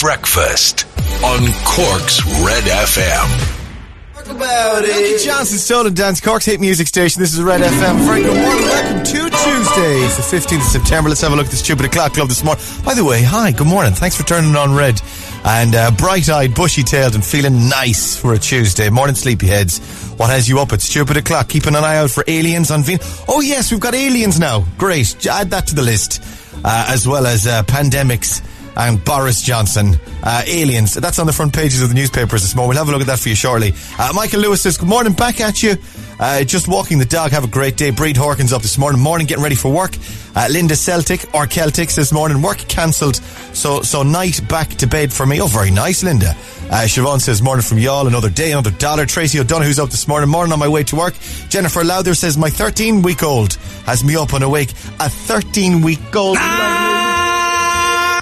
Breakfast on Cork's Red FM. Talk about it. Johnson Stolen Dance, Cork's hit music station. This is Red FM. Very good morning. Welcome to Tuesday. It's the 15th of September. Let's have a look at the stupid o'clock club this morning. By the way, hi, good morning. Thanks for turning on Red. And uh, bright-eyed, bushy-tailed and feeling nice for a Tuesday. Morning, sleepyheads. What has you up at stupid o'clock? Keeping an eye out for aliens on Venus. Oh yes, we've got aliens now. Great. Add that to the list. Uh, as well as uh, pandemics and Boris Johnson. Uh, aliens. That's on the front pages of the newspapers this morning. We'll have a look at that for you shortly. Uh, Michael Lewis says, Good morning, back at you. Uh, just walking the dog. Have a great day. Breed Hawkins up this morning. Morning, getting ready for work. Uh, Linda Celtic or Celtics says morning. Work cancelled. So, so night back to bed for me. Oh, very nice, Linda. Uh, Siobhan says morning from y'all. Another day, another dollar. Tracy O'Donoghue's up this morning. Morning on my way to work. Jennifer Lowther says my 13 week old has me up and awake. A 13 week old.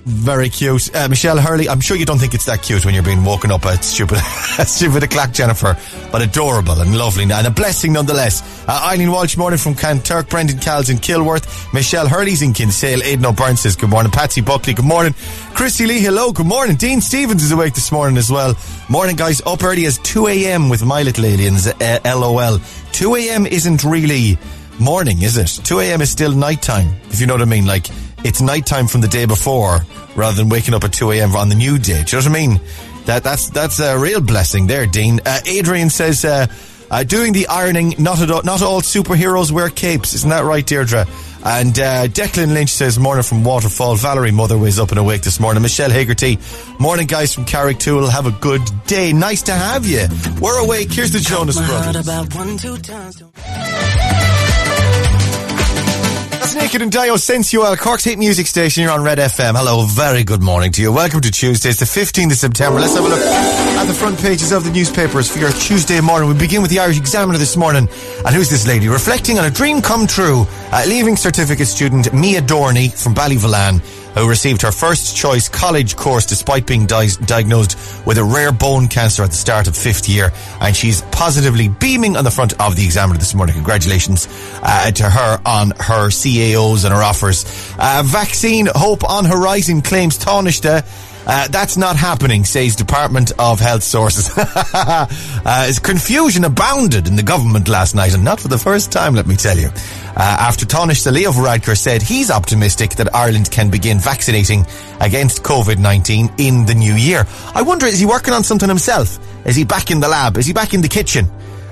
Very cute. Uh, Michelle Hurley, I'm sure you don't think it's that cute when you're being woken up at stupid, stupid o'clock, Jennifer, but adorable and lovely and a blessing nonetheless. Uh, Eileen Walsh, morning from Kanturk, Brendan Cal's in Kilworth, Michelle Hurley's in Kinsale, Aidan O'Byrne says good morning, Patsy Buckley, good morning, Christy Lee, hello, good morning, Dean Stevens is awake this morning as well. Morning guys, up early as 2am with my little aliens, uh, LOL. 2am isn't really morning, is it? 2am is still nighttime, if you know what I mean, like, it's nighttime from the day before rather than waking up at 2 a.m. on the new day. Do you know what I mean? That, that's, that's a real blessing there, Dean. Uh, Adrian says, uh, uh, doing the ironing, not, all, not all superheroes wear capes. Isn't that right, Deirdre? And uh, Declan Lynch says, morning from Waterfall. Valerie Motherway's up and awake this morning. Michelle Hagerty, morning guys from Carricktool. Have a good day. Nice to have you. We're awake. Here's the Jonas Brothers. That's Naked and Dio Sensual, Cork's hit music station. You're on Red FM. Hello, very good morning to you. Welcome to Tuesday. It's the 15th of September. Let's have a look at the front pages of the newspapers for your Tuesday morning. We begin with the Irish Examiner this morning. And who's this lady? Reflecting on a dream come true. Uh, leaving certificate student Mia Dorney from Ballyvolane who received her first choice college course despite being di- diagnosed with a rare bone cancer at the start of fifth year. And she's positively beaming on the front of the examiner this morning. Congratulations uh, to her on her CAOs and her offers. Uh, vaccine hope on horizon claims Taoiseach. Uh, that's not happening, says Department of Health sources. uh, confusion abounded in the government last night, and not for the first time, let me tell you. Uh, after Taoiseach Leo Varadkar said he's optimistic that Ireland can begin vaccinating against COVID-19 in the new year. I wonder, is he working on something himself? Is he back in the lab? Is he back in the kitchen?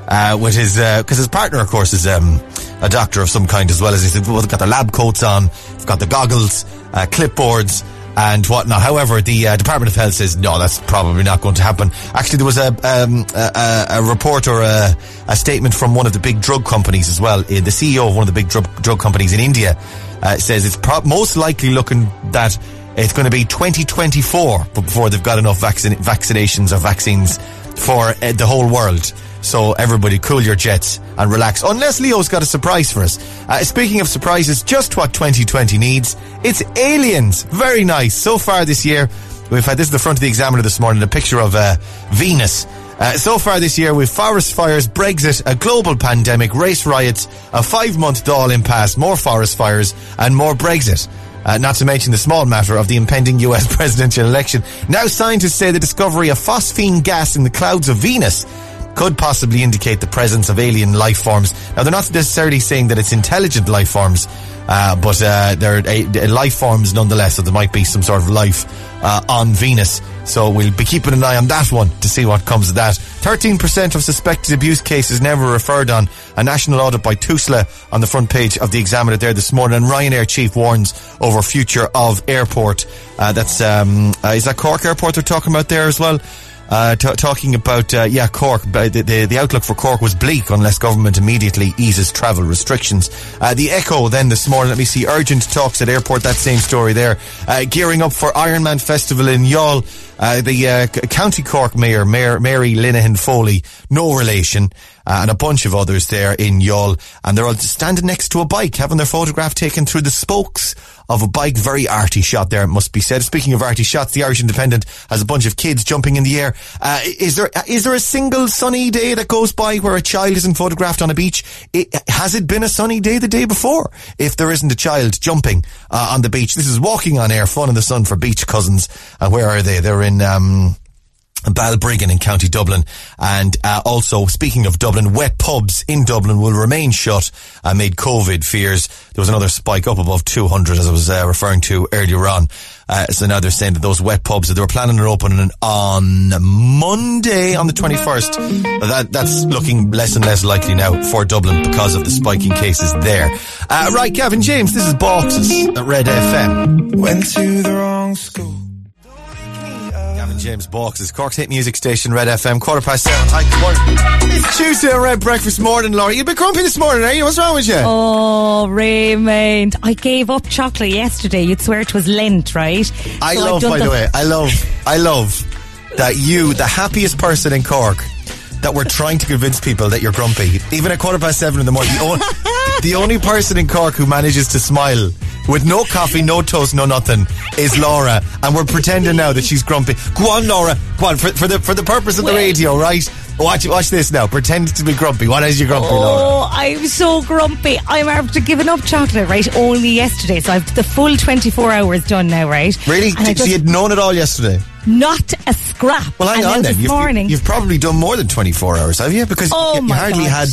Uh, with his, because his partner, of course, is um, a doctor of some kind as well as he said, well, got the lab coats on, got the goggles, uh, clipboards, and whatnot. However, the uh, Department of Health says no, that's probably not going to happen. Actually, there was a um, a, a, report or a, a, statement from one of the big drug companies as well. The CEO of one of the big drug, drug companies in India uh, says it's pro- most likely looking that it's going to be 2024 before they've got enough vaccin- vaccinations or vaccines for uh, the whole world. So everybody cool your jets and relax. Unless Leo's got a surprise for us. Uh, speaking of surprises, just what 2020 needs. It's aliens. Very nice. So far this year, we've had, this is the front of the Examiner this morning, a picture of uh, Venus. Uh, so far this year, with forest fires, Brexit, a global pandemic, race riots, a five-month Dáil impasse, more forest fires, and more Brexit. Uh, not to mention the small matter of the impending US presidential election. Now scientists say the discovery of phosphine gas in the clouds of Venus could possibly indicate the presence of alien life forms. Now, they're not necessarily saying that it's intelligent life forms, uh, but uh, they're uh, life forms nonetheless, so there might be some sort of life uh, on Venus. So we'll be keeping an eye on that one to see what comes of that. 13% of suspected abuse cases never referred on. A national audit by TUSLA on the front page of the Examiner there this morning. And Ryanair chief warns over future of airport. Uh, that's, um, uh, is that Cork Airport they're talking about there as well? Uh, t- talking about uh, yeah Cork. The, the, the outlook for Cork was bleak unless government immediately eases travel restrictions. Uh, the Echo then this morning. Let me see. Urgent talks at airport. That same story there. Uh, gearing up for Ironman Festival in Youghal. Uh, the County Cork Mayor, Mayor Mary Linehan Foley, no relation. Uh, and a bunch of others there in Youghal. And they're all standing next to a bike, having their photograph taken through the spokes of a bike. Very arty shot there, it must be said. Speaking of arty shots, the Irish Independent has a bunch of kids jumping in the air. Uh, is there is there a single sunny day that goes by where a child isn't photographed on a beach? It, has it been a sunny day the day before? If there isn't a child jumping uh, on the beach, this is walking on air, fun in the sun for beach cousins. Uh, where are they? They're in. Um, Balbriggan in County Dublin. And uh, also, speaking of Dublin, wet pubs in Dublin will remain shut amid COVID fears. There was another spike up above 200, as I was uh, referring to earlier on. Uh, so now they're saying that those wet pubs that they were planning on opening on Monday, on the 21st, that, that's looking less and less likely now for Dublin because of the spiking cases there. Uh, right, Gavin James, this is Boxes at Red FM. Went to the wrong school. Gavin James Boxes, Cork's hit music station, Red FM, quarter past seven. Hi, good morning. It's Tuesday on Red Breakfast morning, Laura. You've been grumpy this morning, are you? What's wrong with you? Oh, Raymond. I gave up chocolate yesterday. You'd swear it was Lent, right? I So love, by the way, I love, I love that you, the happiest person in Cork, that we're trying to convince people that you're grumpy. Even at quarter past seven in the morning, the, the only person in Cork who manages to smile with no coffee, no toast, no nothing is Laura, and we're pretending now that she's grumpy. Go on, Laura. Go on for, for the for the purpose of the radio, right? Watch watch this now. Pretend to be grumpy. What is your grumpy, oh, Laura? Oh, I'm so grumpy. I'm after giving up chocolate, right? Only yesterday. So I've the full 24 hours done now, right? Really? And so just, you'd known it all yesterday? not a scrap. Well, hang and on then. This You've, morning. you've probably done more than 24 hours, have you? Because Oh you, you hardly God. had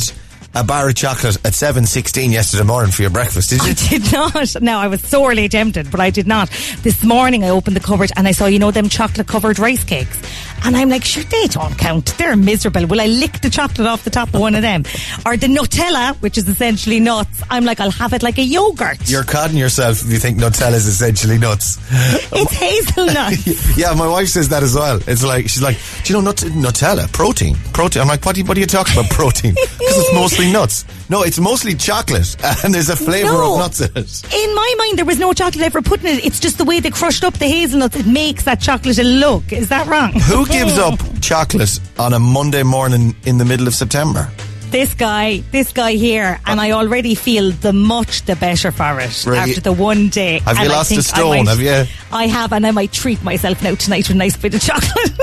a bar of chocolate at 7.16 yesterday morning for your breakfast, did you? I did not. No, I was sorely tempted, but I did not. This morning I opened the cupboard and I saw, you know, them chocolate covered rice cakes. And I'm like, sure, they don't count. They're miserable. Will I lick the chocolate off the top of one of them? Or the Nutella, which is essentially nuts. I'm like, I'll have it like a yogurt. You're cutting yourself if you think Nutella is essentially nuts. it's hazelnut. yeah, my wife says that as well. It's like, she's like, do you know nut- Nutella? Protein. Protein. I'm like, what are you, what are you talking about, protein? Because it's mostly nuts. No, it's mostly chocolate, and there's a flavour No. of nuts in it. In my mind, there was no chocolate ever put in it. It's just the way they crushed up the hazelnuts. It makes that chocolate a look. Is that wrong? Who gives up chocolate on a Monday morning in the middle of September? This guy, this guy here, and I already feel the much the better for it after the one day. Have you And I lost a think I stone, might- have you? I have, and I might treat myself now tonight with a nice bit of chocolate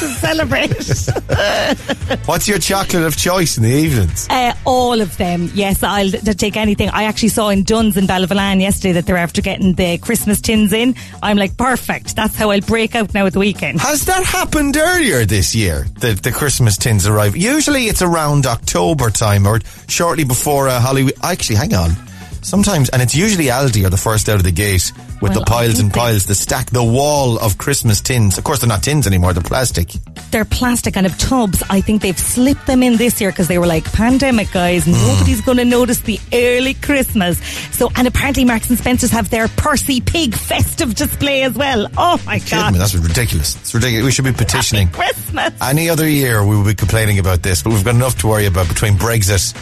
to celebrate. What's your chocolate of choice in the evenings? Uh, all of them, yes, I'll t- take anything. I actually saw in Dunnes in Ballyvolane yesterday that they're after getting the Christmas tins in. I'm like, perfect. That's how I'll break out now at the weekend. Has that happened earlier this year? The the Christmas tins arrive. Usually it's around October time or shortly before uh, Halloween. Actually, hang on. Sometimes, and it's usually Aldi are the first out of the gate with Well, the piles and they- piles, the stack, the wall of Christmas tins. Of course, they're not tins anymore; they're plastic. They're plastic kind of tubs. I think they've slipped them in this year because they were like pandemic guys. Hmm. Nobody's going to notice the early Christmas. So, and apparently Marks and Spencers have their Percy Pig festive display as well. Oh my god! me? That's ridiculous. It's ridiculous. We should be petitioning. Christmas. Any other year, we would be complaining about this, but we've got enough to worry about between Brexit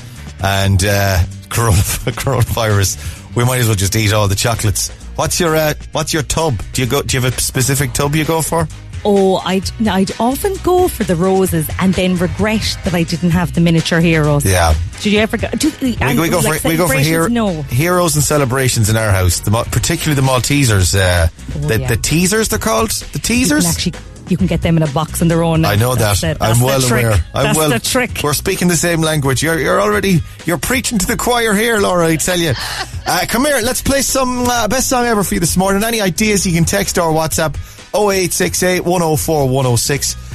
and uh, corona, coronavirus. We might as well just eat all the chocolates. What's your uh, What's your tub? Do you go? Do you have a specific tub you go for? Oh, I'd I'd often go for the roses and then regret that I didn't have the miniature heroes. Yeah. Did you ever go? Do, We, we go like for we go for celebrations? hero, No. heroes and celebrations in our house. The, particularly the Maltesers. Uh, the, Oh, yeah. the teasers, they're called. The teasers. actually you can get them in a box on their own. I know That's that. it. I'm well aware. I'm That's well. the trick. We're speaking the same language. You're you're already you're preaching to the choir here, Laura. I tell you. Uh, come here. Let's play some uh, best song ever for you this morning. Any ideas? You can text or WhatsApp 0868 104 106.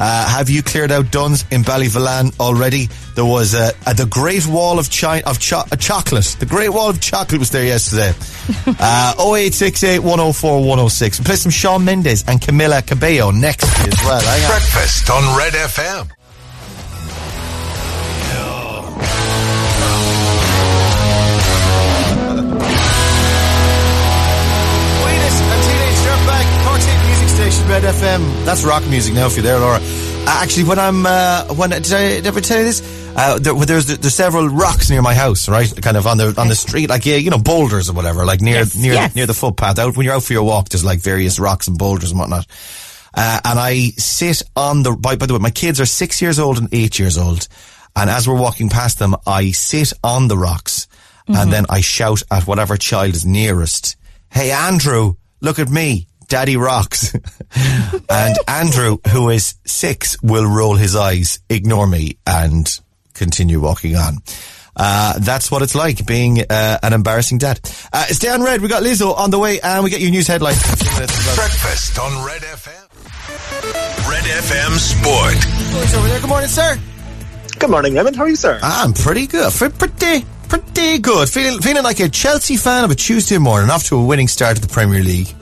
Uh, have you cleared out Dunnes in Ballyvolane already? There was uh, uh, the Great Wall of China of cho- uh, chocolate. The Great Wall of Chocolate was there yesterday. uh, 0868 104 106. We'll play some Shawn Mendes and Camila Cabello next as well. Hang on. Breakfast on Red FM. Red FM. That's rock music now if you're there, Laura. Uh, actually, when I'm, uh, when, did I ever tell you this? Uh, there, there's, there's several rocks near my house, right? Kind of on the, on the street, like, yeah, you know, boulders or whatever, like near, Yes, near, yes. near the footpath. Out, when you're out for your walk, there's like various rocks and boulders and whatnot. Uh, and I sit on the, by, by the way, my kids are six years old and eight years old. And as we're walking past them, I sit on the rocks and then I shout at whatever child is nearest, Hey, Andrew, look at me. Daddy rocks. and Andrew, who is six, will roll his eyes, ignore me and continue walking on. Uh, that's what it's like being uh, an embarrassing dad. Uh, stay on red. We got Lizzo on the way, and we get your news headlines. in a few minutes as well. Breakfast on Red FM. Red FM Sport. Who's over there? Good morning, sir. Good morning, Evan. How are you, sir? I'm pretty good. Pretty, pretty good. Feeling, feeling like a Chelsea fan of a Tuesday morning, off to a winning start at the Premier League.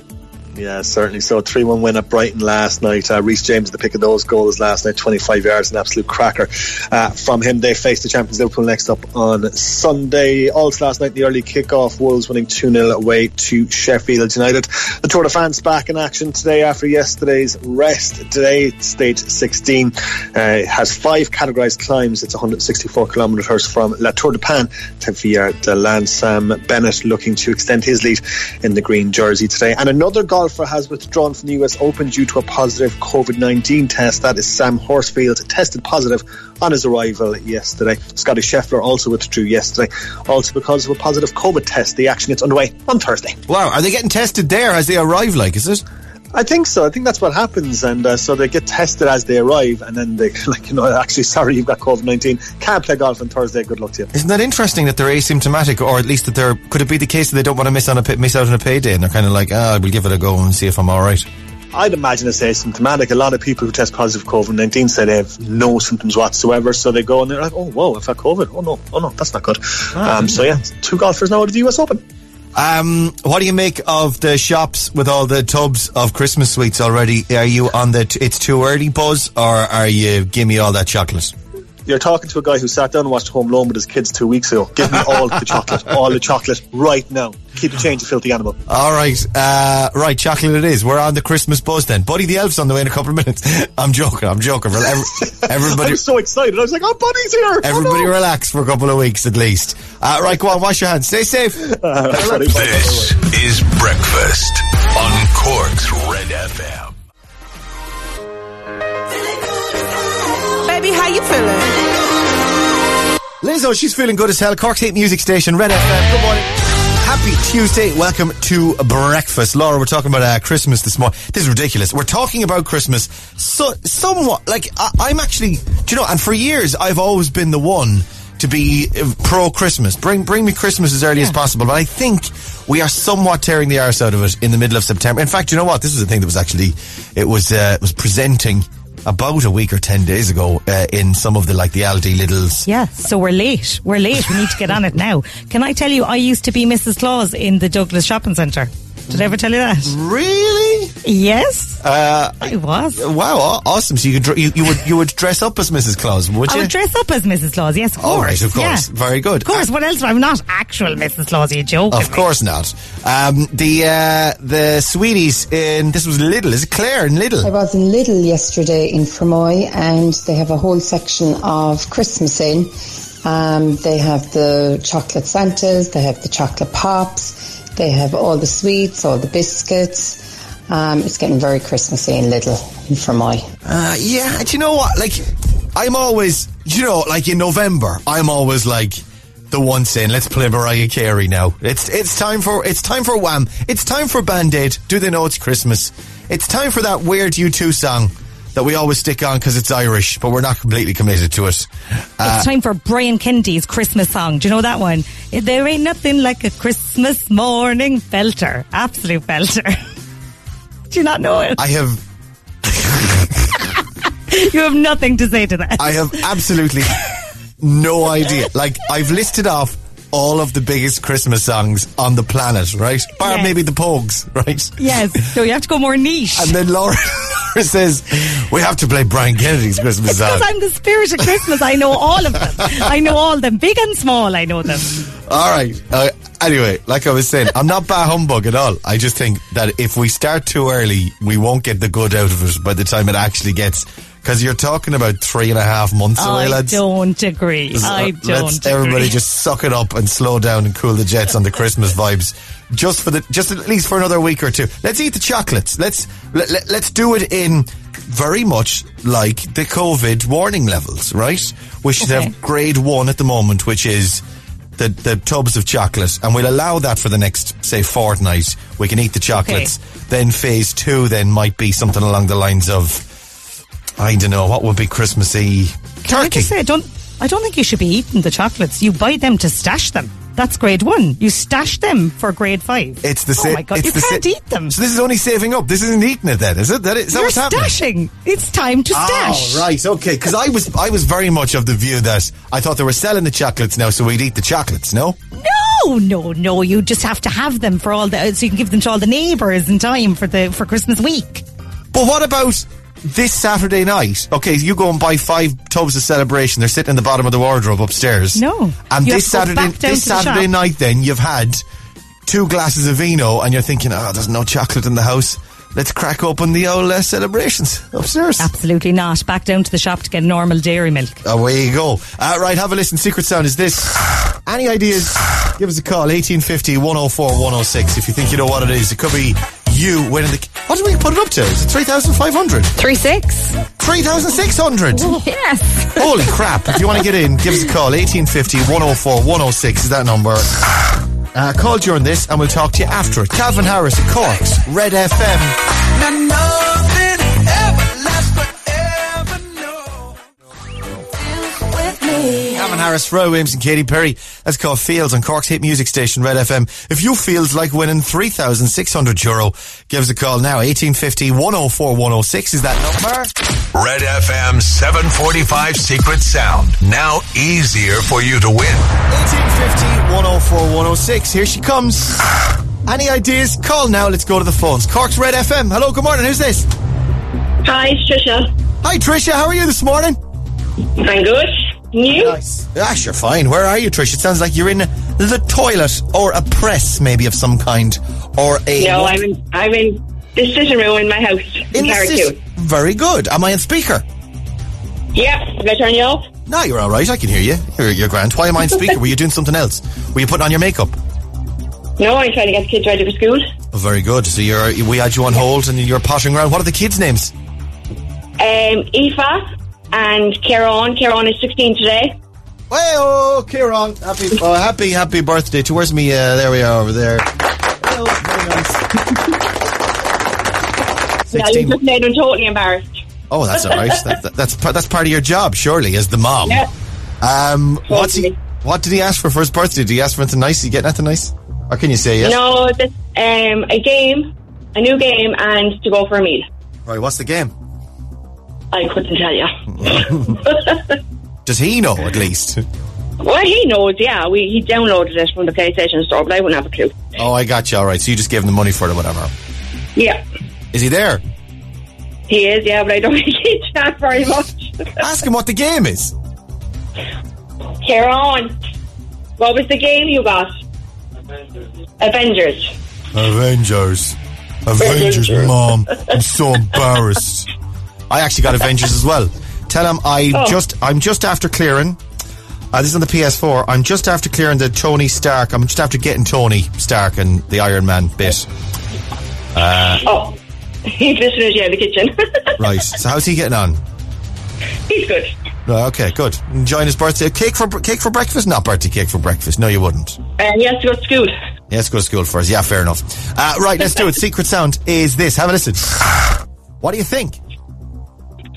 Yeah, certainly. So, 3 1 win at Brighton last night. Uh, James, the pick of those goals last night, 25 yards, an absolute cracker uh, from him. They face the champions Liverpool next up on Sunday. Also, last night, the early kick-off, Wolves winning 2 0 away to Sheffield United. The Tour de France back in action today after yesterday's rest. Today, stage 16 uh, has five categorised climbs. It's 164 kilometres from La Tour-du-Pin to Villard-de-Lans. Sam Bennett looking to extend his lead in the green jersey today. And another has withdrawn from the US Open due to a positive COVID 19 test. That is Sam Horsfield, tested positive on his arrival yesterday. Scottie Scheffler also withdrew yesterday, also because of a positive COVID test. The action gets underway on Thursday. Wow, are they getting tested there as they arrive? Like, is it? I think so. I think that's what happens, and uh, so they get tested as they arrive, and then they like you know actually sorry you've got COVID nineteen, can't play golf on Thursday. Good luck to you. Isn't that interesting that they're asymptomatic, or at least that they're? Could it be the case that they don't want to miss on a miss out on a payday, and they're kind of like, ah, we'll give it a go and see if I'm all right. I'd imagine it's asymptomatic. A lot of people who test positive COVID nineteen say they have no symptoms whatsoever, so they go and they're like, oh whoa, I've got COVID. Oh no, oh no, that's not good. Um, so yeah, two golfers now out of the US Open. Um, what do you make of the shops with all the tubs of Christmas sweets already? Are you on the t- it's too early buzz, or are you give me all that chocolate? You're talking to a guy who sat down and watched Home Alone with his kids two weeks ago. Give me all the chocolate, all the chocolate right now. Keep the change, you filthy animal. All right, uh, right, chocolate it is. We're on the Christmas buzz then. Buddy the Elf's on the way in a couple of minutes. I'm joking, I'm joking. Well, every- I everybody, was so excited. I was like, oh, Buddy's here. Oh, everybody no. relax for a couple of weeks at least. Uh, right, go on, wash your hands. Stay safe. Uh, sorry, This is Breakfast on Cork's Red FM. Baby, how you feeling? Lizzo, she's feeling good as hell. Cork's hit music station, Red FM. Good morning. Happy Tuesday. Welcome to breakfast. Laura, we're talking about uh, Christmas this morning. This is ridiculous. We're talking about Christmas so somewhat like I, I'm actually, do you know, and for years I've always been the one to be uh, pro Christmas. Bring bring me Christmas as early as possible. But I think we are somewhat tearing the arse out of it in the middle of September. In fact, you know what? This is the thing that was actually it was uh, it was presenting about a week or ten days ago uh, in some of the like the Aldi Lidls. Yeah, so we're late. We're late. We need to get on it now. Can I tell you, I used to be Mrs. Claus in the Douglas Shopping Centre. Did I ever tell you that? Really? Yes, Uh, I was. wow, awesome! So you could you, you would you would dress up as Mrs. Claus, would I you? would dress up as Mrs. Claus, yes, of course. All right, of course, Yeah. very good. Of course, what else? I'm not actual Mrs. Claus, are you joking? Of course not. Um, the uh, the sweeties in this was Lidl. Is it Claire in Lidl? I was in Lidl yesterday in Fermoy and they have a whole section of Christmas in. Um, they have the chocolate Santas, they have the chocolate pops, they have all the sweets, all the biscuits. Um, it's getting very Christmassy in Lidl in Fermoy. Uh, yeah. Do you know what? Like, I'm always, you know, like in November, I'm always like the one saying, "Let's play Mariah Carey now." It's it's time for it's time for Wham. It's time for Band Aid. Do they know it's Christmas? It's time for that weird U2 song that we always stick on because it's Irish, but we're not completely committed to it. Uh, It's time for Brian Kennedy's Christmas song. Do you know that one? There ain't nothing like a Christmas morning belter. Absolute belter. Do you not know it? I have you have nothing to say to that. I have absolutely no idea. Like I've listed off all of the biggest Christmas songs on the planet, right? Bar Yes. maybe the Pogues, right? yes. So you have to go more niche. And then Laura, Laura says, "We have to play Brian Kennedy's Christmas It's song." because I'm the spirit of Christmas. I know all of them. I know all them, big and small. I know them. All right. Uh, anyway, like I was saying, I'm not bah humbug at all. I just think that if we start too early, we won't get the good out of it by the time it actually gets. Because you're talking about three and a half months away, I lads. don't agree. I don't Let's agree. everybody just suck it up and slow down and cool the jets on the Christmas vibes. just for the just at least for another week or two. Let's eat the chocolates. Let's let, let, let's do it in very much like the COVID warning levels, right? We should Okay. have grade one at the moment, which is the the tubs of chocolate, and we'll allow that for the next say fortnight. We can eat the chocolates. Then phase two then might be something along the lines of I don't know what would be Christmassy Can I just say, I don't, I don't think you should be eating the chocolates. You buy them to stash them. That's grade one. You stash them for grade five. It's the same. Oh my god, it's you can't sa- eat them. So this is only saving up. This isn't eating it then, is it? That is that You're what's happening? stashing. It's time to ah, stash. Oh, right, okay. Because I was, I was very much of the view that I thought they were selling the chocolates now, so we'd eat the chocolates. No, No, no, no. You just have to have them for all the, so you can give them to all the neighbours in time for the for Christmas week. but what about this Saturday night? Okay, you go and buy five tubs of celebration. They're sitting in the bottom of the wardrobe upstairs. No. and You this have to go Saturday, this to the night, then you've had two glasses of vino, and you're thinking, oh, there's no chocolate in the house. Let's crack open the old uh, celebrations upstairs. Absolutely not. Back down to the shop to get normal dairy milk. Away you go. Uh, right, have a listen. Secret sound is this. Any ideas? Give us a call. 1850 104 106 if you think you know what it is. It could be you winning the. What did we put it up to? Is it 3,500? Three six. 3,600? Yes. Holy crap. If you want to get in, give us a call. 1850 104 106 is that number. Uh, call during this and we'll talk to you after it. Calvin Harris, of Corks, Red FM. Calvin Harris, Roy Williams and Katy Perry. That's called Fields on Cork's hit music station, Red FM. If you feels like winning 3,600 euro, give us a call now. 1850 104 106 is that number. Red FM 745 Secret Sound. Now easier for you to win. 1850 104 106. Here she comes. Any ideas? Call now. Let's go to the phones. Cork's Red FM. Hello, good morning. Who's this? Hi, it's Trisha. Hi, Tricia. How are you this morning? I'm good. You? Nice. Ah, sure, fine. Where are you, Trish? It sounds like you're in the toilet or a press, maybe of some kind, or a. No, I'm in. I'm in the sitting room in my house in, in the sit- Very good. Am I on speaker? Yeah, did I turn you off? No, you're all right. I can hear you. You're, you're grand. Why am I on speaker? Were you doing something else? Were you putting on your makeup? No, I'm trying to get the kids ready for school. Very good. So you're we had you on hold and you're pottering around. What are the kids' names? Um, Aoife and Kieran. Kieran is 16 today. Oh, Kieran. Happy, oh, happy, happy birthday to. Where's me? Uh, there we are over there. Oh, very nice. Yeah, you 16. just made him totally embarrassed. Oh, that's all right. That, that- that's that's part of your job, surely, as the mom. Yeah. Um, what's he? What did he ask for for his birthday? Did he ask for anything nice? Did he get anything nice? Or can you say yes? No, this, um, a game, a new game, and to go for a meal. Right. What's the game? I couldn't tell you. Does he know at least? well, he knows. Yeah, we he downloaded it from the PlayStation store, but I wouldn't have a clue. Oh, I got you. All right. So you just gave him the money for it or whatever. Yeah, Is he there? he is. Yeah, but I don't think he chat very much. Ask him what the game is. Kieran, what was the game you got? Avengers. Avengers. Avengers, mom. I'm so embarrassed. I actually got Avengers as well. Tell him I Oh. just I'm just after clearing. Uh, this is on the PS4. I'm just after clearing the Tony Stark. I'm just after getting Tony Stark and the Iron Man bit. Oh, he's listening to you in the kitchen. Right. So how's he getting on? he's good. Okay, good. Enjoying his birthday cake for cake for breakfast. Not birthday cake for breakfast. No, you wouldn't. And he has to go to school. Yeah, let's go to school first. Yeah, fair enough. Uh, right, let's do it. Secret sound is this. Have a listen. What do you think?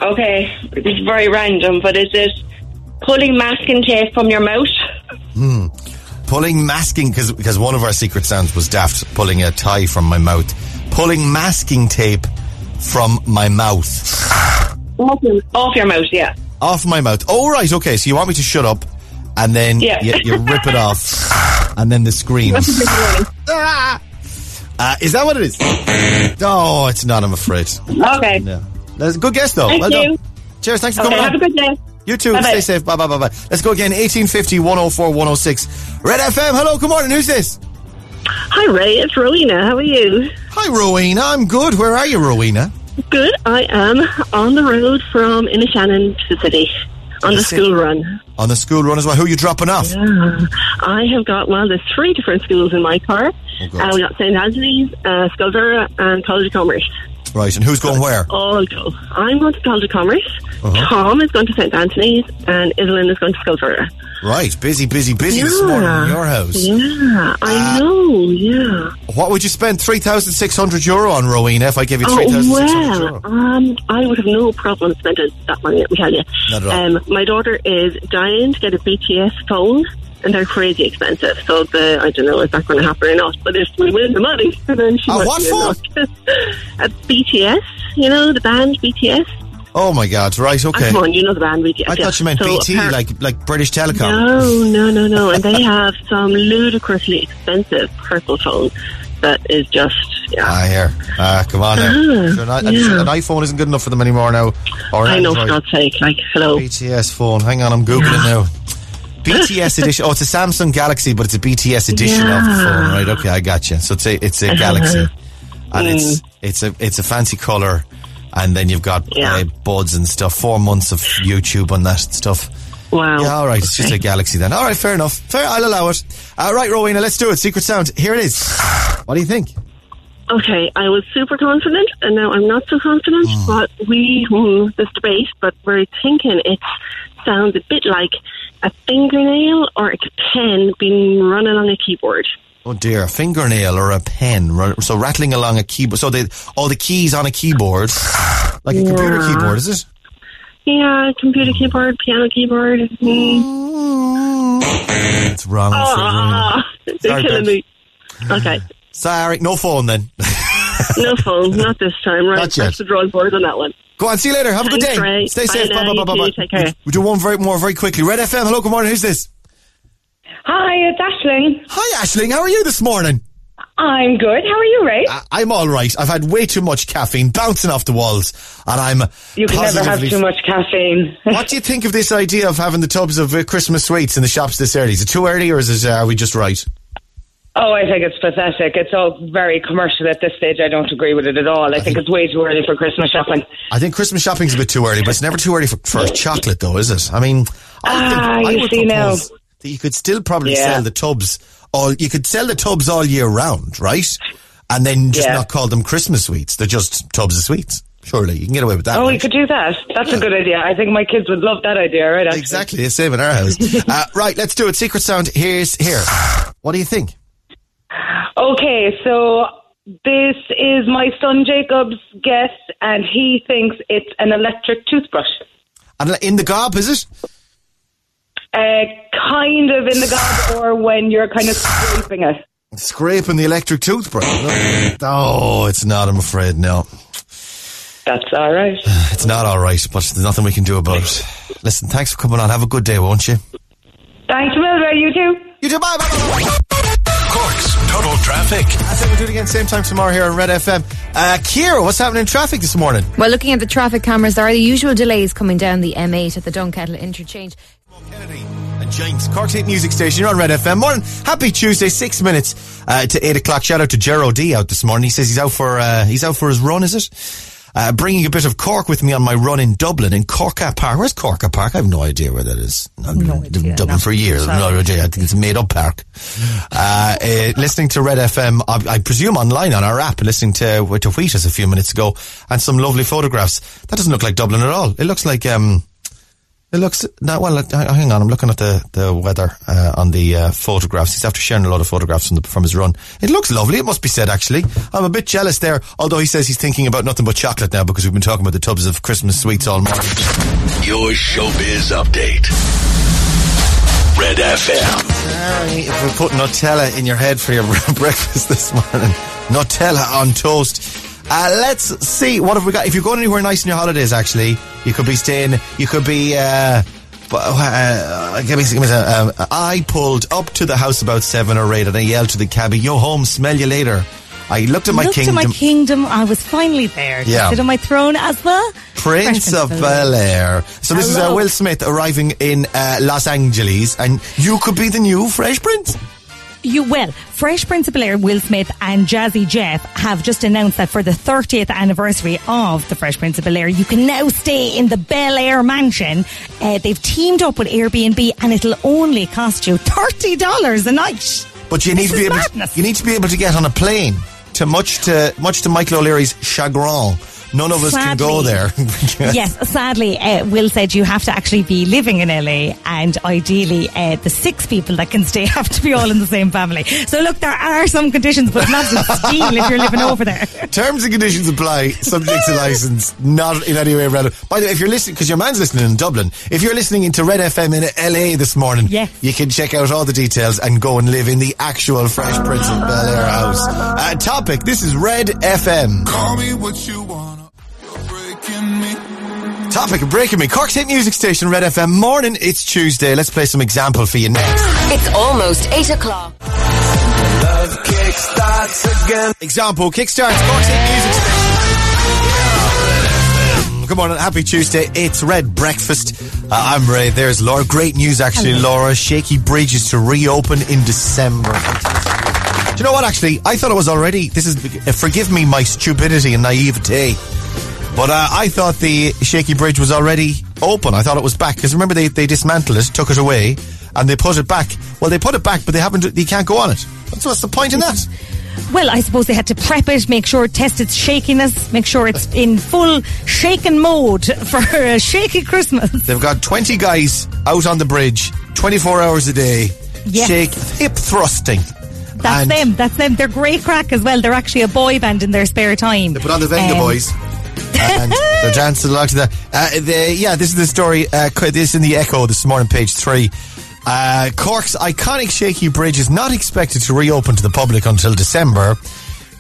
Okay, it's very random, but is it pulling masking tape from your mouth? Pulling masking because because one of our secret sounds was daft. Pulling a tie from my mouth. Pulling masking tape from my mouth. Off your, off your mouth, yeah. Off my mouth. Oh right, okay. So you want me to shut up, and then Yeah. you, you rip it off, and then the screams. Ah! Uh, is that what it is? Oh, it's not. I'm afraid. Okay. Yeah. That's a good guess though. Thank well you. done. Cheers. Thanks for Okay, coming have on. Have a good day. You too. Bye-bye. Stay safe. Bye bye bye bye. Let's go again. 1850 104 106. Red FM. Hello. Good morning. Who's this? Hi Ray, it's Rowena. How are you? Hi, Rowena. I'm good. Where are you, Rowena? Good. I am on the road from Inishannon to the city. on the That's it. school run. On the school run as well. Who are you dropping off? Yeah. I have got, well, there's three different schools in my car. Oh, God. uh, we got St. Anthony's, uh, Sculdura, and College of Commerce. Right, and who's going where? All go. I'm going to College of Commerce. Uh-huh. Tom is going to St. Anthony's, and Iselin is going to Sculdura. Right, busy, busy, busy this morning in your house. Yeah, I Uh, know, yeah. What would you spend 3,600 euro on, Rowena, if I give you Oh, 3,600 well, euro? um, I would have no problem spending that money, let me tell you. Not at all. Um, my daughter is dying to get a BTS phone, and they're crazy expensive. So the I don't know if that's going to happen or not. But if we win the money, then she A what be phone? a BTS, you know, the band BTS. Oh my God, right, Oh, okay. come on, you know the band BTS. I yeah. thought you meant So BT, like like British Telecom. No, no, no, no. and they have some ludicrously expensive purple phone that is just yeah. Ah, here. Ah, come on now. Ah, Sure, not- yeah. An iPhone isn't good enough for them anymore now. Or I know, for Android. God's sake. Like, hello. BTS phone. Hang on, I'm Googling now. BTS edition. Oh, it's a Samsung Galaxy, but it's a BTS edition of the phone, right? Okay, I got you. So it's a it's a Galaxy, and it's it's a it's a fancy color, and then you've got Yeah. uh, buds and stuff. Four months of YouTube on that stuff. Wow. Yeah, all right. It's just a Galaxy then. All right, fair enough. Fair, I'll allow it. All right, Rowena, let's do it. Secret sound. Here it is. What do you think? Okay, I was super confident, and now I'm not so confident. Hmm. But we won this debate, but we're thinking it sounds a bit like a fingernail or a pen being run along a keyboard. Oh dear, a fingernail or a pen. So rattling along a keyboard. So they, all the keys on a keyboard, like a computer keyboard, is it? Yeah, computer keyboard, piano keyboard. Mm. It's wrong. I'm afraid, Ah, they're Sorry, killing me. Okay, Sorry, no phone then. no phone, not this time. Right, Not yet. that's the drawing board on that one. Go on, see you later. Have a good day. Ray. Stay Bye safe. now, Bye, bye, bye, you bye. Take care. We do one very more very quickly. Red FM. Hello, good morning. Who's this? Hi, it's Ashling. Hi, Ashling. How are you this morning? I'm good. How are you, Ray? I- I'm all right. I've had way too much caffeine bouncing off the walls, and I'm you can never have too much caffeine. What do you think of this idea of having the tubs of uh, Christmas sweets in the shops this early? Is it too early, or is it? Uh, are we just right? Oh, I think it's pathetic. It's all very commercial at this stage. I don't agree with it at all. I, think, it's way too early for Christmas shopping. I think Christmas shopping's a bit too early, but it's never too early for, for chocolate, though, is it? I mean, I, think, Ah, I you see now. that you could still probably Yeah. sell the tubs all. You could sell the tubs all year round, right? And then just Yeah. not call them Christmas sweets. They're just tubs of sweets. Surely you can get away with that. Oh, right? you could do that. That's Yeah. a good idea. I think my kids would love that idea, right? actually. Exactly, the same in our house. uh, right, let's do it. Secret sound. Here's here. What do you think? Okay, so this is my son Jacob's guess, and he thinks it's an electric toothbrush. And in the gob, is it? Uh, kind of in the gob, or when you're kind of scraping it. Scraping the electric toothbrush. No. Oh, it's not. I'm afraid. No. That's all right. It's not all right, but there's nothing we can do about it. Listen, thanks for coming on. Have a good day, won't you? Thanks, Mildred. You too. You too. Bye. Bye. bye, bye. Cork's Total Traffic. That's it. We'll do it again same time tomorrow here on Red FM. Uh, Kira, what's happening in traffic this morning? Well, looking at the traffic cameras, there are the usual delays coming down the M8 at the Dunkettle interchange. Kennedy and James, Cork's 8 Music Station. You're on Red FM. Morning. Happy Tuesday, six minutes uh, to eight o'clock. Shout out to Gerald D out this morning. He says he's out for uh, he's out for his run. Is it? Uh, bringing a bit of Cork with me on my run in Dublin in Corkagh Park. Where's Corkagh Park? I have no idea where that is. I've been in idea, Dublin no. for years. No idea. I think it's a made up park. Uh, uh, listening to Red FM, I, I presume online on our app, listening to to Wheatus a few minutes ago, and some lovely photographs. That doesn't look like Dublin at all. It looks like um, it looks no. Well, uh, hang on. I'm looking at the the weather uh, on the uh, photographs. He's after sharing a lot of photographs from the from his run. It looks lovely. It must be said. Actually, I'm a bit jealous there. Although he says he's thinking about nothing but chocolate now because we've been talking about the tubs of Christmas sweets all morning. Your showbiz update. Red FM. Sorry if we put Nutella in your head for your breakfast this morning. Nutella on toast. Uh, let's see what have we got. If you're going anywhere nice in your holidays, actually, you could be staying. You could be. Uh, uh, give me, give me a, uh, I pulled up to the house about seven or eight, and I yelled to the cabbie, "Yo, home, smell you later." I looked at my Looked kingdom, to my kingdom. I was finally there. Yeah. sit on my throne as the Prince of Bel Air. So this is uh, Will Smith arriving in uh, Los Angeles, and you could be the new Fresh Prince. You will. Fresh Prince of Bel-Air, Will Smith and Jazzy Jeff have just announced that for the 30th anniversary of the Fresh Prince of Bel-Air, you can now stay in the Bel Air mansion. Uh, they've teamed up with Airbnb and it'll only cost you $30 a night. But you need This to be able. madness. You need to be able to get on a plane. To much to much to Michael O'Leary's chagrin, none of us can go there. yes, sadly, uh, Will said you have to actually be living in LA, and ideally, uh, the six people that can stay have to be all in the same family. So, look, there are some conditions, but not a steal if you're living over there. Terms and conditions apply. Subject to license, not in any way relevant. By the way, if you're listening, because your man's listening in Dublin, if you're listening into Red FM in LA this morning, Yeah. you can check out all the details and go and live in the actual Fresh Prince of Bel Air house. Uh, topic: This is Red FM. Call me what you wanna. You're breaking me. Topic: Breaking me. Cork's hit music station, Red FM. Morning. It's Tuesday. Let's play some example for you next. It's almost 8 o'clock. Love kickstarts again. Example: Kickstarts Cork's hit music station. Good morning, happy Tuesday. It's Red Breakfast. Uh, I'm Ray. There's Laura. Great news, actually, Laura. Shaky Bridge is to reopen in December. Do you know what? Actually, I thought it was already. This is uh, forgive me my stupidity and naivete, but uh, I thought the Shaky Bridge was already open. I thought it was back because remember they they dismantled it, took it away, and they put it back. Well, they put it back, but they haven't. They can't go on it. So what's the point in that? Well, I suppose they had to prep it, make sure it test its shakiness, make sure it's in full shaken mode for a shaky Christmas. They've got 20 guys out on the bridge, 24 hours a day, Yes. shake, hip thrusting. That's And them. That's them. They're great crack as well. They're actually a boy band in their spare time. They put on the Venga Um, Boys. And they're dancing along to that. Uh, the, yeah, this is the story. Uh, this is in the Echo this morning, page three. Uh, Cork's iconic Shaky Bridge is not expected to reopen to the public until December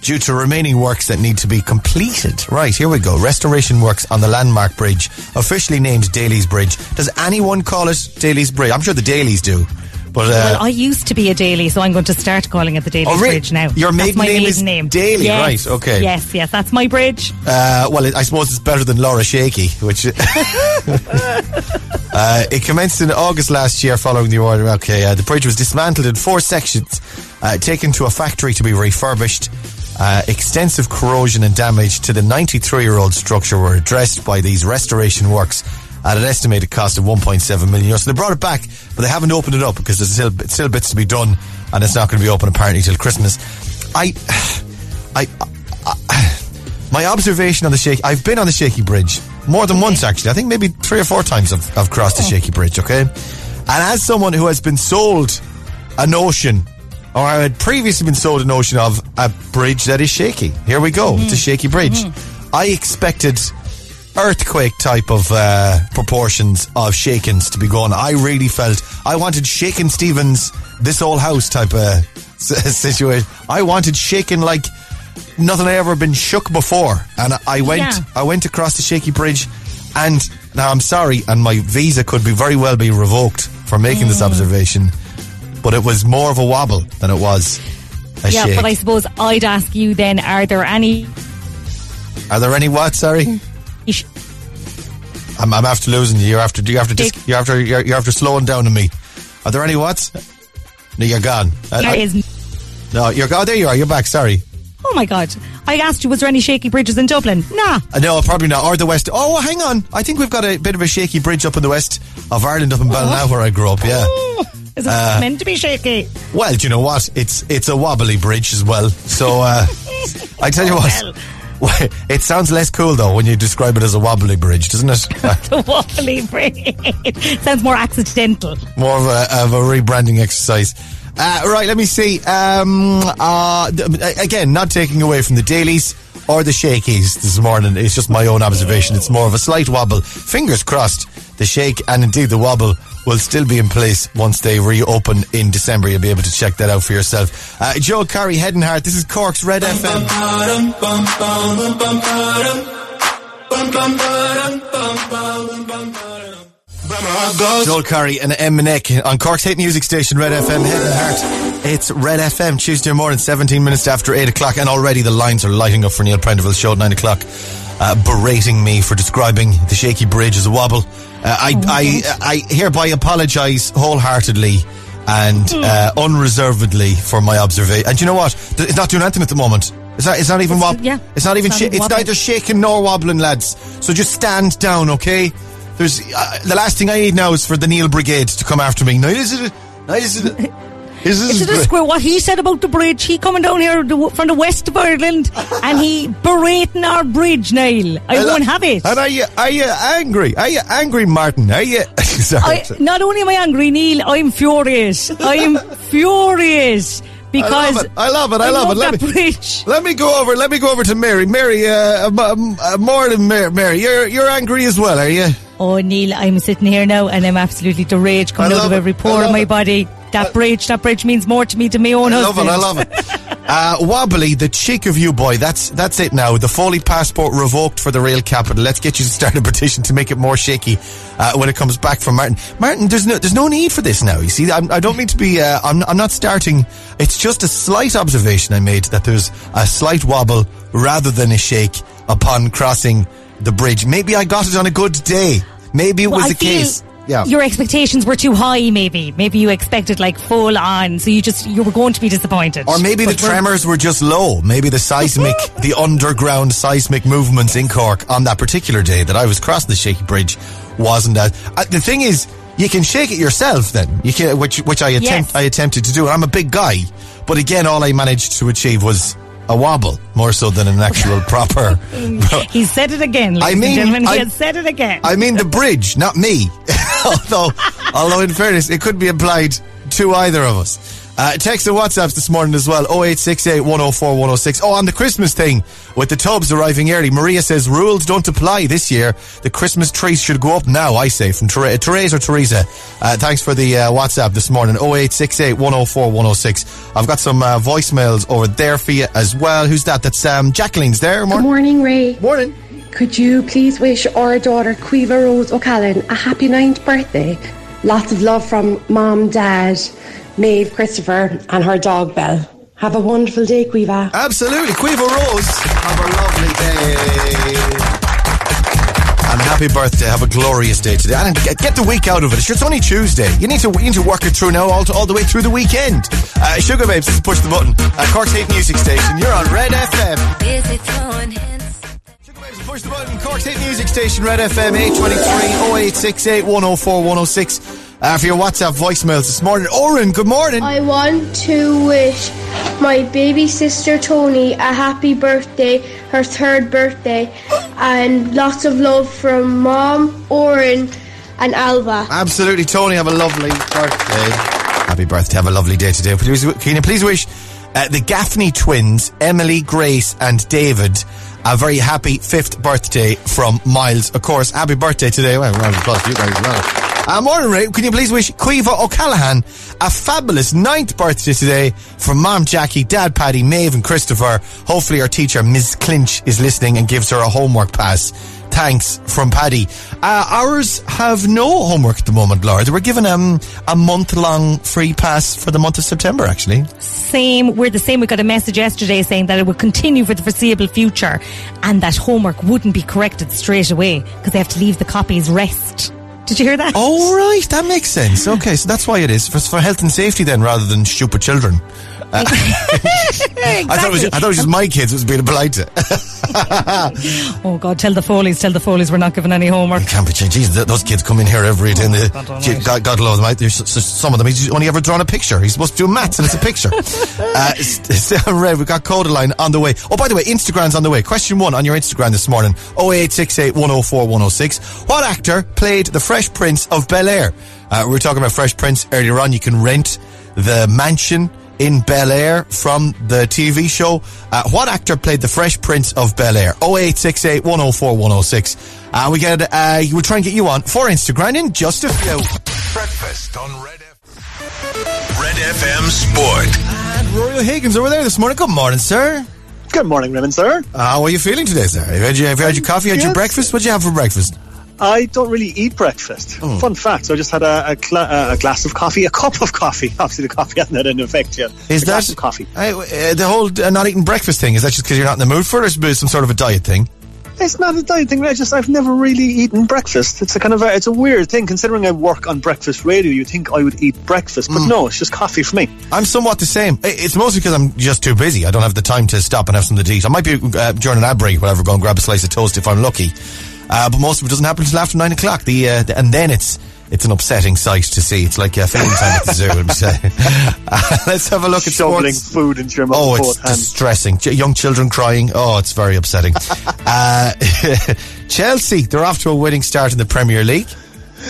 due to remaining works that need to be completed. Right, here we go. Restoration works on the landmark bridge, officially named Daly's Bridge. Does anyone call it Daly's Bridge? I'm sure the Dailies do. But, uh, Well, I used to be a Daily, so I'm going to start calling it the Daily Oh, really? Bridge now. Your that's maiden my name maiden is name. Daly, Yes. right, okay. Yes, yes, that's my bridge. Uh, well, it, I suppose it's better than Laura Shaky, which uh, it commenced in August last year following the order. Okay, uh, the bridge was dismantled in four sections, uh, taken to a factory to be refurbished. Uh, extensive corrosion and damage to the 93-year-old structure were addressed by these restoration works at an estimated cost of 1.7 million euros. So they brought it back, but they haven't opened it up because there's still still bits to be done, and it's not going to be open apparently till Christmas. I, I, I my observation on the shaky, I've been on the shaky bridge more than once actually. I think maybe three or four times I've, I've crossed the oh. shaky bridge. Okay, and as someone who has been sold a notion, or I had previously been sold a notion of a bridge that is shaky. Here we go. It's a mm-hmm. shaky bridge. Mm-hmm. I expected earthquake type of uh, proportions of shakens to be going. I really felt I wanted Shakin' Stevens, this whole house type of s- situation. I wanted shaking like nothing I ever been shook before. And I went, Yeah. I went across the shaky bridge, and now I'm sorry, and my visa could be very well be revoked for making this observation. But it was more of a wobble than it was a yeah, shake. but I suppose I'd ask you then: Are there any? Are there any what? Sorry. Sh- I'm, I'm after losing you. You're after you after dis- you're after you're, you're after slowing down on me. Are there any what? No, you're gone. Uh, There I- is. no, you're oh, there. You are. You're back. Sorry. Oh my God! I asked you, was there any shaky bridges in Dublin? Nah. Uh, no, probably not. Or the west. Oh, hang on. I think we've got a bit of a shaky bridge up in the west of Ireland, up in Ballina, where I grew up. Yeah. Oh, is it Uh, meant to be shaky? Well, do you know what? It's it's a wobbly bridge as well. So uh, I tell you what. It sounds less cool though when you describe it as a wobbly bridge, doesn't it? Uh, The wobbly bridge sounds more accidental. more of a, of a rebranding exercise. Uh, right, let me see. Um, uh, again, not taking away from the dailies or the shakies this morning. It's just my own observation. It's more of a slight wobble. Fingers crossed, the shake and indeed the wobble will still be in place once they reopen in December. You'll be able to check that out for yourself. Uh, Joe and Heart. This is Cork's Red FM. Joel Corry and MNEK on Cork's hit music station, Red FM, Head and Heart. It's Red FM, Tuesday morning, 17 minutes after 8 o'clock, and already the lines are lighting up for Neil Prendeville's show at 9 o'clock, uh, berating me for describing the shaky bridge as a wobble. Uh, I, I, I hereby apologise wholeheartedly. And Hmm. uh, unreservedly for my observation. And you know what? It's not doing anything at the moment. It's not. It's not even wob- yeah. It's not even. It's Sh- not even it's neither shaking nor wobbling, lads. So just stand down, okay? There's uh, the last thing I need now is for the Neil Brigade to come after me. Now is it? Now is it? Is Is it a square? What he said about the bridge? He coming down here from the west of Ireland, and he berating our bridge, Neil. I won't have it. And are you are you angry? Are you angry, Martin? Are you? Sorry. I, not only am I angry, Neil, I'm furious. I'm furious because I love it. I love it. I, love, it. Let that me, bridge. let me go over. Let me go over to Mary. Mary, uh, um, um, uh, more than Mary, Mary. You're you're angry as well, are you? Oh, Neil, I'm sitting here now, and I'm absolutely the rage coming out of every I pore of my it. body. That bridge, that bridge means more to me than my own I love it. I love it. Uh, wobbly, the cheek of you, boy. That's that's it now. The Foley passport revoked for the real capital. Let's get you to start a petition to make it more shaky uh, when it comes back from Martin. Martin, there's no there's no need for this now. You see, I'm, I don't mean to be. Uh, I'm I'm not starting. It's just a slight observation I made that there's a slight wobble rather than a shake upon crossing the bridge. Maybe I got it on a good day. Maybe it Well, was I the feel case. Yeah. Your expectations were too high, maybe. Maybe you expected like full on, so you just you were going to be disappointed. Or maybe the But we're- tremors were just low. Maybe the seismic, the underground seismic movements in Cork on that particular day that I was crossing the shaky bridge wasn't as. Uh, the thing is, you can shake it yourself then, you can, which which I attempt Yes. I attempted to do. I'm a big guy, but again, all I managed to achieve was a wobble more so than an actual proper. He said it again, ladies I mean, and gentlemen. He has said it again. I mean the bridge, not me. although, although in fairness, it could be applied to either of us. Uh, text and WhatsApps this morning as well. 0868 104 106. Oh, on the Christmas thing with the tubs arriving early. Maria says rules don't apply this year. The Christmas trees should go up now, I say, from Ther- Therese or Teresa. Uh, thanks for the uh, WhatsApp this morning. 0868 104 106. I've got some uh, voicemails over there for you as well. Who's that? That's um, Jacqueline's there. Good Morning. morning, Ray. Morning. Could you please wish our daughter Quiva Rose O'Callaghan a happy ninth birthday? Lots of love from Mom, Dad, Maeve, Christopher, and her dog Belle. Have a wonderful day, Quiva. Absolutely. Quiva Rose, have a lovely day. And happy birthday. Have a glorious day today. And get, get the week out of it. It's only Tuesday. You need to you need to work it through now all, to, all the way through the weekend. Uh, Sugababes, let's push the button. Uh, Cork's Hate Music Station. You're on Red FM. Push the button. Cork's Hate Music Station, Red FM 823 0868 104 106. Uh, for your WhatsApp voicemails this morning. Oren, good morning. I want to wish my baby sister Tony a happy birthday, her third birthday, and lots of love from Mom, Oren, and Alba. Absolutely, Tony. Have a lovely birthday. Happy birthday. Have a lovely day today. Please, can you please wish uh, the Gaffney twins, Emily, Grace, and David, a very happy fifth birthday from Miles. Of course, happy birthday today. Well, round of applause you guys as well. Uh, morning, Ray. Can you please wish Quiva O'Callaghan a fabulous ninth birthday today from Mom Jackie, Dad Paddy, Maeve, and Christopher. Hopefully, our teacher, Ms. Clinch, is listening and gives her a homework pass. Thanks from Paddy. Uh, ours have no homework at the moment, Laura. They were given um, a month long free pass for the month of September, actually. same. We're the same. We got a message yesterday saying that it would continue for the foreseeable future, and that homework wouldn't be corrected straight away because they have to leave the copies rest. Did you hear that? Oh, right. That makes sense. Okay, so that's why it is. For, for health and safety, then, rather than stupid children. Uh, I, thought it was, I thought it was just my kids it was being applied to. Oh God! Tell the Foley's. Tell the Foley's we're not giving any homework. It Can't be changed. Jesus, those kids come in here every day. And they, God. God, God love them. right? There's some of them. He's only ever drawn a picture. He's supposed to do maths, and it's a picture. uh, Red, we've got Kodaline on the way. Oh, by the way, Instagram's on the way. Question one on your Instagram this morning: 0868 104 106. What actor played the Fresh Prince of Bel Air? Uh, we were talking about Fresh Prince earlier on. You can rent the mansion in Bel Air from the TV show. Uh, what actor played the Fresh Prince of Bel Air? 0868 104 106. Uh, we get, uh, we'll try and get you on for Instagram in just a few. Breakfast on Red FM. Red FM Sport. And Rory O'Higgins over there this morning. Good morning, sir. Good morning, Raymond, sir. Uh, how are you feeling today, sir? Have you had your, have you had your coffee? Had your breakfast? What'd you have for breakfast? I don't really eat breakfast. Oh. Fun fact: so I just had a, a, uh, a glass of coffee, a cup of coffee. Obviously, the coffee hasn't had an effect yet. Is a that of coffee? Uh, uh, the whole uh, not eating breakfast thing? Is that just because you're not in the mood for it, or is it some sort of a diet thing? It's not a diet thing. I just I've never really eaten breakfast. It's a kind of a, it's a weird thing considering I work on breakfast radio. You think I would eat breakfast, but no, it's just coffee for me. I'm somewhat the same. It's mostly because I'm just too busy. I don't have the time to stop and have something to eat. I might be uh, during an ad break, whatever, go and grab a slice of toast if I'm lucky. Uh, but most of it doesn't happen until after nine o'clock. The, uh, the and then it's it's an upsetting sight to see. It's like uh, feeding time at the zoo. Uh, let's have a look at Shoveling sports. food into your mouth Oh, it's distressing. Ch- young children crying. Oh, it's very upsetting. uh, Chelsea, they're off to a winning start in the Premier League.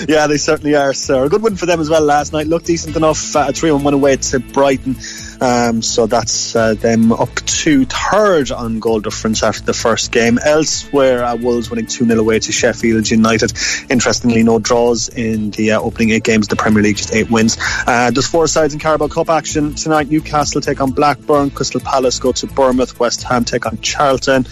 Yeah, they certainly are, sir. A good win for them as well last night. Looked decent enough. Uh, a 3 1 away to Brighton. Um, so that's uh, them up to third on goal difference after the first game. Elsewhere, uh, Wolves winning 2 0 away to Sheffield United. Interestingly, no draws in the uh, opening eight games of the Premier League, just eight wins. Uh, there's four sides in Carabao Cup action tonight. Newcastle take on Blackburn, Crystal Palace go to Bournemouth, West Ham take on Charlton,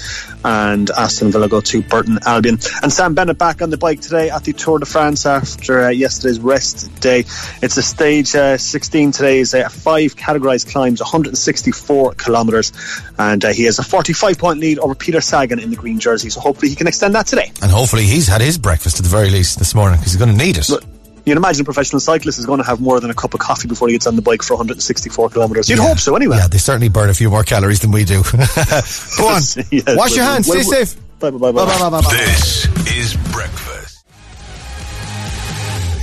and Aston Villa go to Burton Albion. And Sam Bennett back on the bike today at the Tour de France after uh, yesterday's rest day. It's a stage uh, 16 today, is uh, five categorised climbs, 164 kilometres, and uh, he has a 45 point lead over Peter Sagan in the green jersey. So hopefully he can extend that today. And hopefully he's had his breakfast at the very least this morning because he's going to need it. You'd imagine a professional cyclist is going to have more than a cup of coffee before he gets on the bike for 164 kilometres. You'd Yeah. hope so, anyway. Yeah, they certainly burn a few more calories than we do. Go on. Yes, Wash your hands. Stay safe. Bye, bye, bye, bye. Bye, bye, bye, bye. This is breakfast.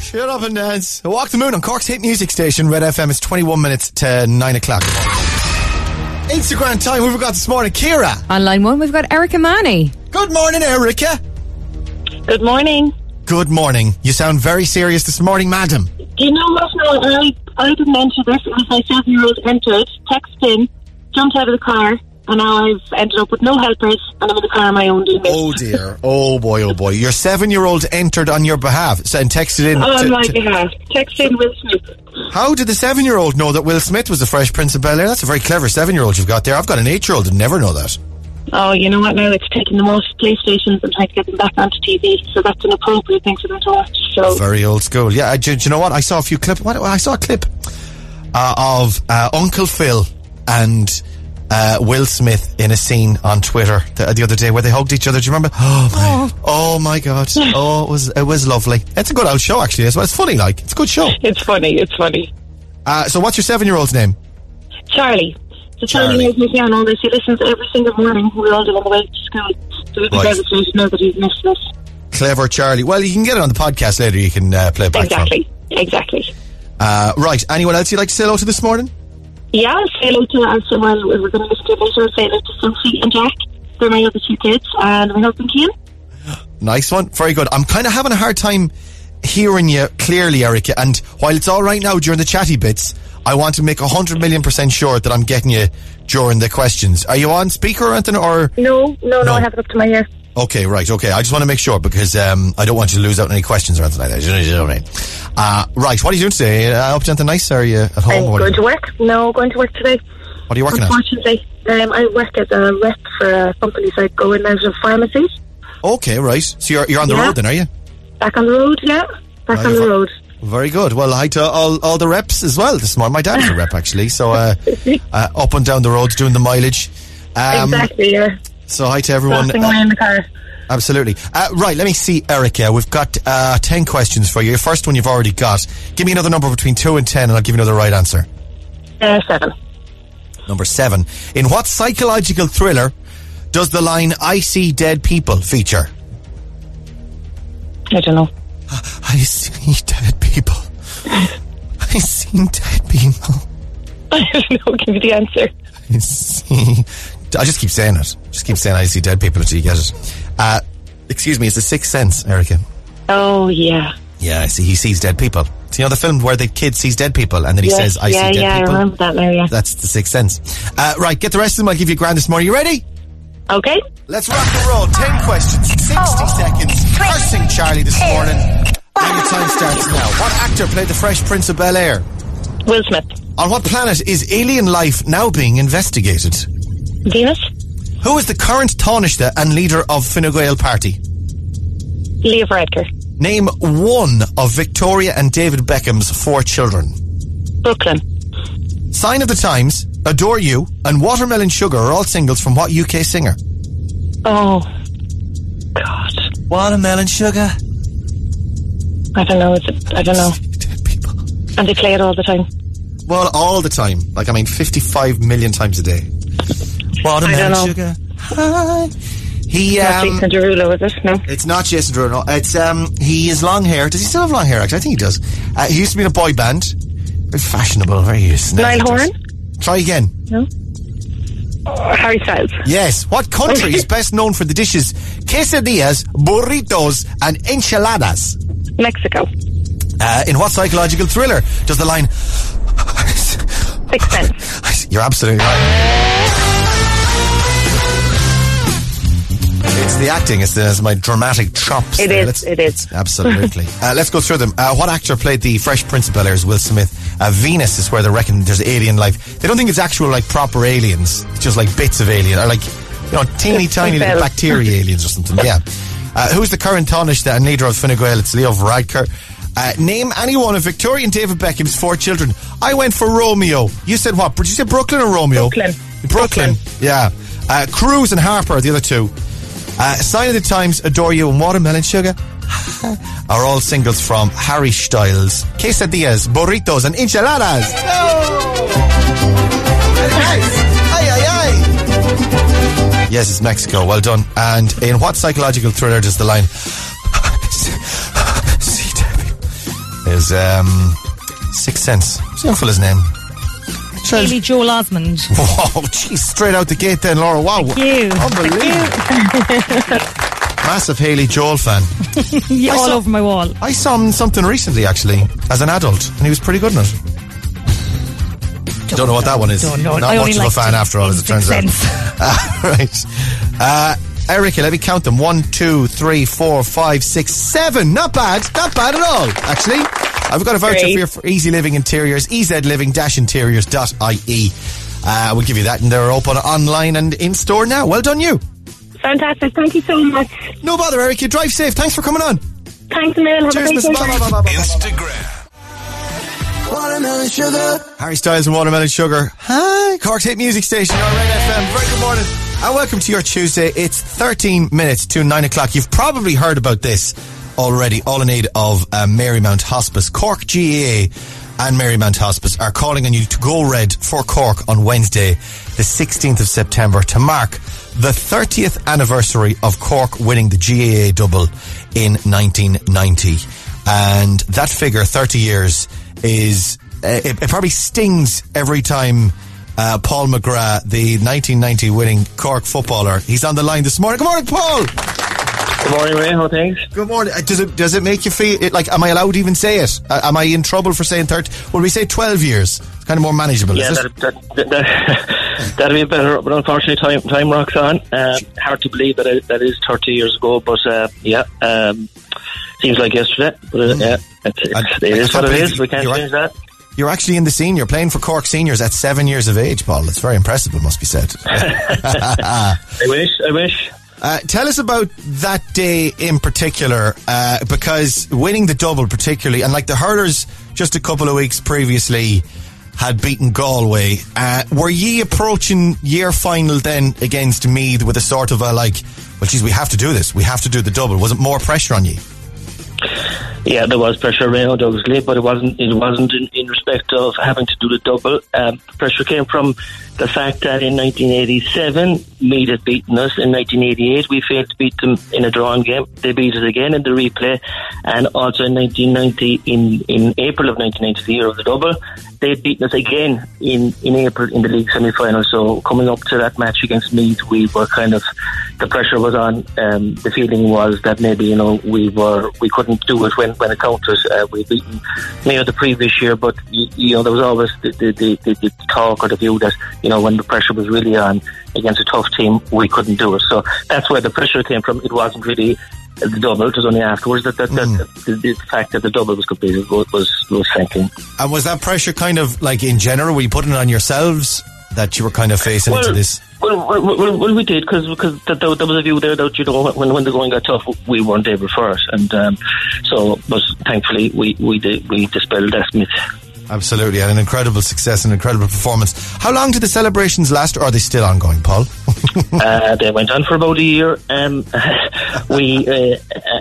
Shut up and dance. Walk the Moon on Cork's hit music station, Red FM. It's 21 minutes to 9 o'clock. Instagram time. we've got this morning? Kira. On line one, we've got Erica Manny. Good morning, Erica. Good morning. Good morning. You sound very serious this morning, madam. Do you know what? No, I, I didn't enter this. It was my seven year old entered, texted in, jumped out of the car, and now I've ended up with no helpers, and I'm in the car on my own doing. Oh dear. Oh boy, oh boy. Your seven year old entered on your behalf and texted in. on to- my to- behalf. Texted in Will Smith. how did the seven year old know that Will Smith was the Fresh Prince of Bel Air? That's a very clever seven year old you've got there. I've got an eight year old and never know that. Oh, you know what? Now it's taking them off PlayStations and trying to get them back onto TV, so that's an appropriate thing for them to watch. So Very old school. Yeah, I, do, do you know what? I saw a few clip. What, I saw a clip uh, of uh, Uncle Phil and uh, Will Smith in a scene on Twitter the, the other day where they hugged each other. Do you remember? Oh my! Oh, my God! Oh, it was it was lovely. It's a good old show actually as well. It's funny, like it's a good show. it's funny. It's funny. Uh, so, what's your seven year old's name? Charlie. So Charlie, Charlie. knows me down all this. He listens every single morning. We all do on the way to school. So we'd be Right. devastated to know that he's missed this. Clever Charlie. Well, you can get it on the podcast later. You can uh, play it back. Exactly. Exactly. Uh, right. Anyone else you'd like to say hello to this morning? Yeah, I'll say hello to, I'll well, we're going to to it later. Say hello to Sophie and Jack. They're my other two kids. And my husband, Cian. Nice one. Very good. I'm kind of having a hard time hearing you clearly, Erica. And while it's all right now during the chatty bits, I want to make a hundred million percent sure that I'm getting you during the questions. Are you on speaker or anything? Or No, no, no, No. I have it up to my ear. okay, right, okay. I just want to make sure because um, I don't want you to lose out on any questions or anything like that. You know, what I mean? Uh, right. What are you doing today? Uh, up to anything nice? Are you at home? I'm going to work. No, going to work today. what are you working at? Unfortunately, um, I work as a rep for a company, so I go in and out of pharmacies. Okay, right. So you're you're on the Yeah. road then, are you? Back on the road, yeah. Back Right, on the road. Very good. Well, hi to all, all the reps as well this morning. My dad's a rep actually, so uh, uh, up and down the road doing the mileage. Um, exactly, yeah. So hi to everyone. Uh, in the car. absolutely. Uh, right, let me see, Erica. We've got uh, 10 questions for you. Your first one you've already got. Give me another number between 2 and 10 and I'll give you another right answer. Uh, seven. Number 7. In what psychological thriller does the line I see dead people feature? I don't know. I see dead people. I see dead people. I don't know. Give me the answer. I see. I just keep saying it. Just keep saying I see dead people until you get it. Uh, excuse me, it's the sixth sense, Erica. Oh, yeah. Yeah, I see. He sees dead people. So, you know the film where the kid sees dead people and then he yeah, says, I yeah, see dead yeah, people? I remember that now, yeah. That's the sixth sense. Uh, right, get the rest of them. I'll give you a grand this morning. You ready? Okay. Let's rock and roll. Ten questions, 60 seconds. Cursing Charlie this morning. And your time starts now. What actor played the Fresh Prince of Bel Air? Will Smith. On what planet is alien life now being investigated? Venus. Who is the current Taoiseach and leader of Fine Gael Party? Leo Varadkar. Name one of Victoria and David Beckham's four children. Brooklyn. Sign of the Times, Adore You, and Watermelon Sugar are all singles from what UK singer? Oh. God. Watermelon sugar. I don't know. It's a, I don't know. And they play it all the time. Well, all the time. Like, I mean, 55 million times a day. Watermelon I don't know. sugar. Hi. He, Not um, Jason Derulo, is it? No. It's not Jason Derulo. It's um, he has long hair. Does he still have long hair? Actually, I think he does. Uh, he used to be in a boy band. Very fashionable. Very Niall Horan? Try again. No. Harry Styles. Yes. What country is best known for the dishes quesadillas, burritos, and enchiladas? Mexico. Uh, in what psychological thriller does the line? Sixth Sense. You're absolutely right. It's the acting. It's, the, it's my dramatic chops. It is, it is. Absolutely. uh, let's go through them. Uh, what actor played the Fresh Prince of Bel Air's Will Smith? Uh, Venus is where they reckon there's alien life. They don't think it's actual, like, proper aliens. It's just like bits of alien, or like, you know, teeny tiny little bacteria aliens or something. Yeah. Uh, who's the current Taoiseach and leader of Fine Gael? It's Leo Varadkar. Uh, name any one of Victoria and David Beckham's four children. I went for Romeo. You said what? Did you say Brooklyn or Romeo? Brooklyn. Brooklyn. Yeah. Uh, Cruz and Harper are the other two. Uh, Sign of the Times, Adore You, and Watermelon Sugar are all singles from Harry Styles. Quesadillas, burritos, and enchiladas. Yes, it's Mexico. Well done. And in what psychological thriller does the line See Debbie is um Sixth Sense? What's the young fella's? Haley Joel Osment. Whoa, geez, straight out the gate then, Laura. Wow. Thank you. Unbelievable. Massive Haley Joel fan. All saw- over my wall. I saw him something recently, actually, as an adult, and he was pretty good in it. Don't, know what that one is. don't know. Not I much of a fan after all, as it turns out. Uh, right. Uh, Erica, let me count them. One, two, three, four, five, six, seven. Not bad. Not bad at all, actually. I've got a voucher Great. for you for EZ Living Interiors, ezliving-interiors.ie. Uh, we'll give you that, and they're open online and in store now. Well done, you. Fantastic. Thank you so much. No bother, Erica. Drive safe. Thanks for coming on. Thanks, Emil. Have Cheers, Mrs. Instagram. Watermelon sugar. Harry Styles and Watermelon Sugar. Hi, Cork's hit music station on Red FM. Very good morning. And welcome to your Tuesday. It's 13 minutes to 9 o'clock. You've probably heard about this already, all in aid of uh, Marymount Hospice. Cork GAA and Marymount Hospice are calling on you to go red for Cork on Wednesday, the 16th of September, to mark the 30th anniversary of Cork winning the GAA double in 1990. And that figure, 30 years, is uh, it, it probably stings every time uh, Paul McGrath, the 1990 winning Cork footballer, he's on the line this morning. Good morning, Paul. Good morning, Ray. How things? Good morning. Uh, Does it does it make you feel it, like? Am I allowed to even say it? Uh, am I in trouble for saying 30? Well, we say 12 years. It's kind of more manageable. Yeah, is it? that, that, that, that, that'd be better, but unfortunately, time time rocks on. Uh, hard to believe that it, that is 30 years ago, but uh, yeah, um, seems like yesterday. But uh, yeah, it's, it's, it is I what it believe. We can't change that. You're actually in the senior, playing for Cork seniors at seven years of age, Paul. It's very impressive, it must be said. I wish. I wish. Uh, tell us about that day in particular, uh, because winning the double, particularly, and like the hurlers just a couple of weeks previously had beaten Galway. Uh, were ye approaching year final then against Meath with a sort of a like, well, geez, we have to do this. We have to do the double. Was it more pressure on ye? Yeah, there was pressure around, obviously, but it wasn't. It wasn't in, in respect of having to do the double. Um, pressure came from the fact that in 1987, Meath had beaten us. In 1988, we failed to beat them in a drawing game. They beat us again in the replay, and also in 1990, in in April of 1990, the year of the double, they had beaten us again in in April in the league semi-final. So coming up to that match against Meath, we were kind of the pressure was on. Um, the feeling was that maybe you know we were we couldn't do it when when it counted. Uh, we beaten Mayo the previous year, but you, you know there was always the the, the, the talk or the view that you know when the pressure was really on against a tough team, we couldn't do it. So that's where the pressure came from. It wasn't really the double. It was only afterwards that, that, that the, the fact that the double was completed was was, was thinking. And was that pressure kind of like in general? Were you putting it on yourselves that you were kind of facing into this? Well, well, well, we did because because th- th- there was a view there that you know when when the going got tough, we weren't able for it, and um, so but thankfully we we did, we dispelled that myth. Absolutely, and an incredible success, an incredible performance. How long did the celebrations last, or are they still ongoing, Paul? uh, they went on for about a year. Um, we uh,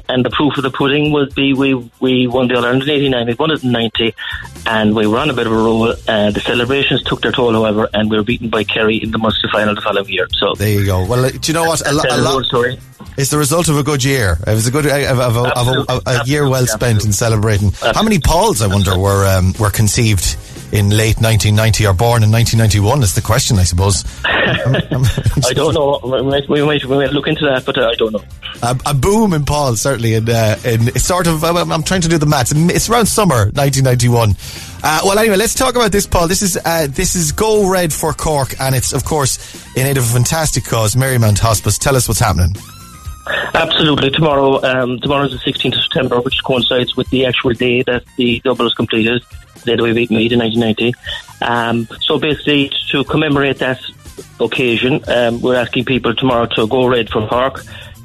and the proof of the pudding would be we we won the All Ireland in '89, we won it in '90, and we were on a bit of a roll. Uh, the celebrations took their toll, however, and we were beaten by Kerry in the Munster final the following year. So there you go. Well, uh, do you know what? A, lo- a the whole lot. story. It's the result of a good year. It was a good, of, of, of, of a, a year well spent in celebrating. How many Pauls, I wonder, were um, were conceived in late 1990 or born in 1991? Is the question, I suppose. I don't know. We might, we might, we might look into that, but uh, I don't know. a, a boom in Paul, certainly. In, uh, in it's sort of, I'm, I'm trying to do the maths. It's around summer 1991. Uh, well, anyway, let's talk about this, Paul. This is uh, this is Go Red for Cork, and it's of course in aid of a fantastic cause, Marymount Hospice. Tell us what's happening. Absolutely. Tomorrow, um, tomorrow is the 16th of September, which coincides with the actual day that the double is completed, the day that we beat Meath in 1990. Um, so basically, to commemorate that occasion, um, we're asking people tomorrow to go red for Cork,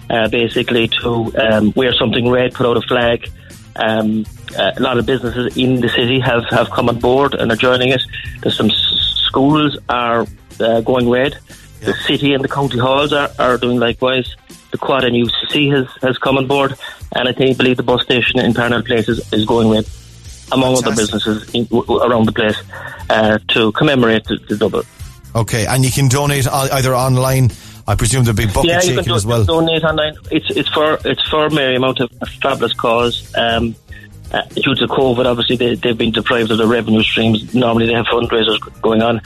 uh, basically to um, wear something red, put out a flag. Um, uh, a lot of businesses in the city have, have come on board and are joining us. There's some s- schools are uh, going red. The city and the county halls are, are doing likewise. The Quad and UCC has, has come on board, and I think believe the bus station in Parnell Place is, is going red, among other businesses in, w- around the place, uh, to commemorate the, the double. Okay, and you can donate either online. I presume there'll be bucket yeah, you can do, as well. donate online. It's it's for it's for Marymount, a, fabulous cause. Um, uh, due to COVID, obviously they, they've been deprived of their revenue streams. Normally they have fundraisers going on,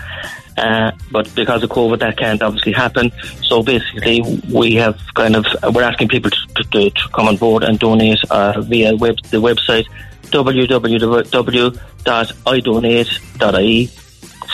uh, but because of COVID, that can't obviously happen. So basically, we have kind of we're asking people to, to, to come on board and donate uh, via web, the website www.idonate.ie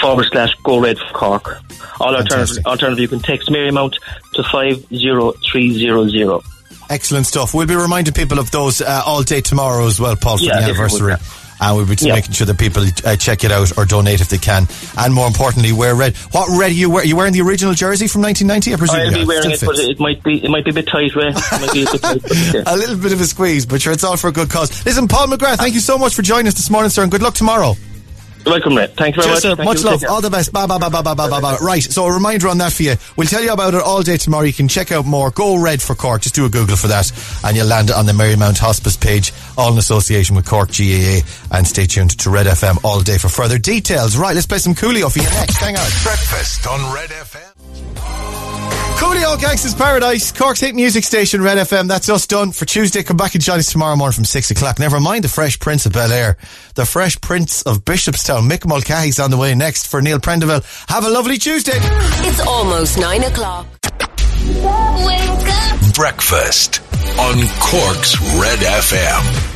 forward slash go red for Cork. All alternative, alternative, you can text Marymount to 50300. Excellent stuff. We'll be reminding people of those uh, all day tomorrow as well, Paul, for Yeah, the anniversary. would, And we'll be Yeah. making sure that people uh, check it out or donate if they can. And more importantly, wear red. What red are you wearing? Are you wearing the original jersey from 1990? I presume I'll be wearing it, Still but it might be it might be a bit tight, Ray. It might be a bit tight. But, yeah. a little bit of a squeeze, but sure, it's all for a good cause. Listen, Paul McGrath, thank you so much for joining us this morning, sir, and good luck tomorrow. Welcome, Ray. Thank you very Cheers, much. sir. Thank Much you. love. All the best. Bye, bye, bye, bye, bye, bye, bye, bye. Right. So a reminder on that for you. We'll tell you about it all day tomorrow. You can check out more. Go Red for Cork. Just do a Google for that and you'll land on the Marymount Hospice page, all in association with Cork GAA. And stay tuned to Red FM all day for further details. Right. Let's play some Coolio for you next. Hang on. Breakfast on Red FM. Coolio Gangsters Paradise, Cork's hit music station, Red FM. That's us done for Tuesday. Come back and join us tomorrow morning from 6 o'clock. Never mind the Fresh Prince of Bel Air. The Fresh Prince of Bishopstown. Mick Mulcahy's on the way next for Neil Prendeville. Have a lovely Tuesday. It's almost nine o'clock. Breakfast on Cork's Red FM.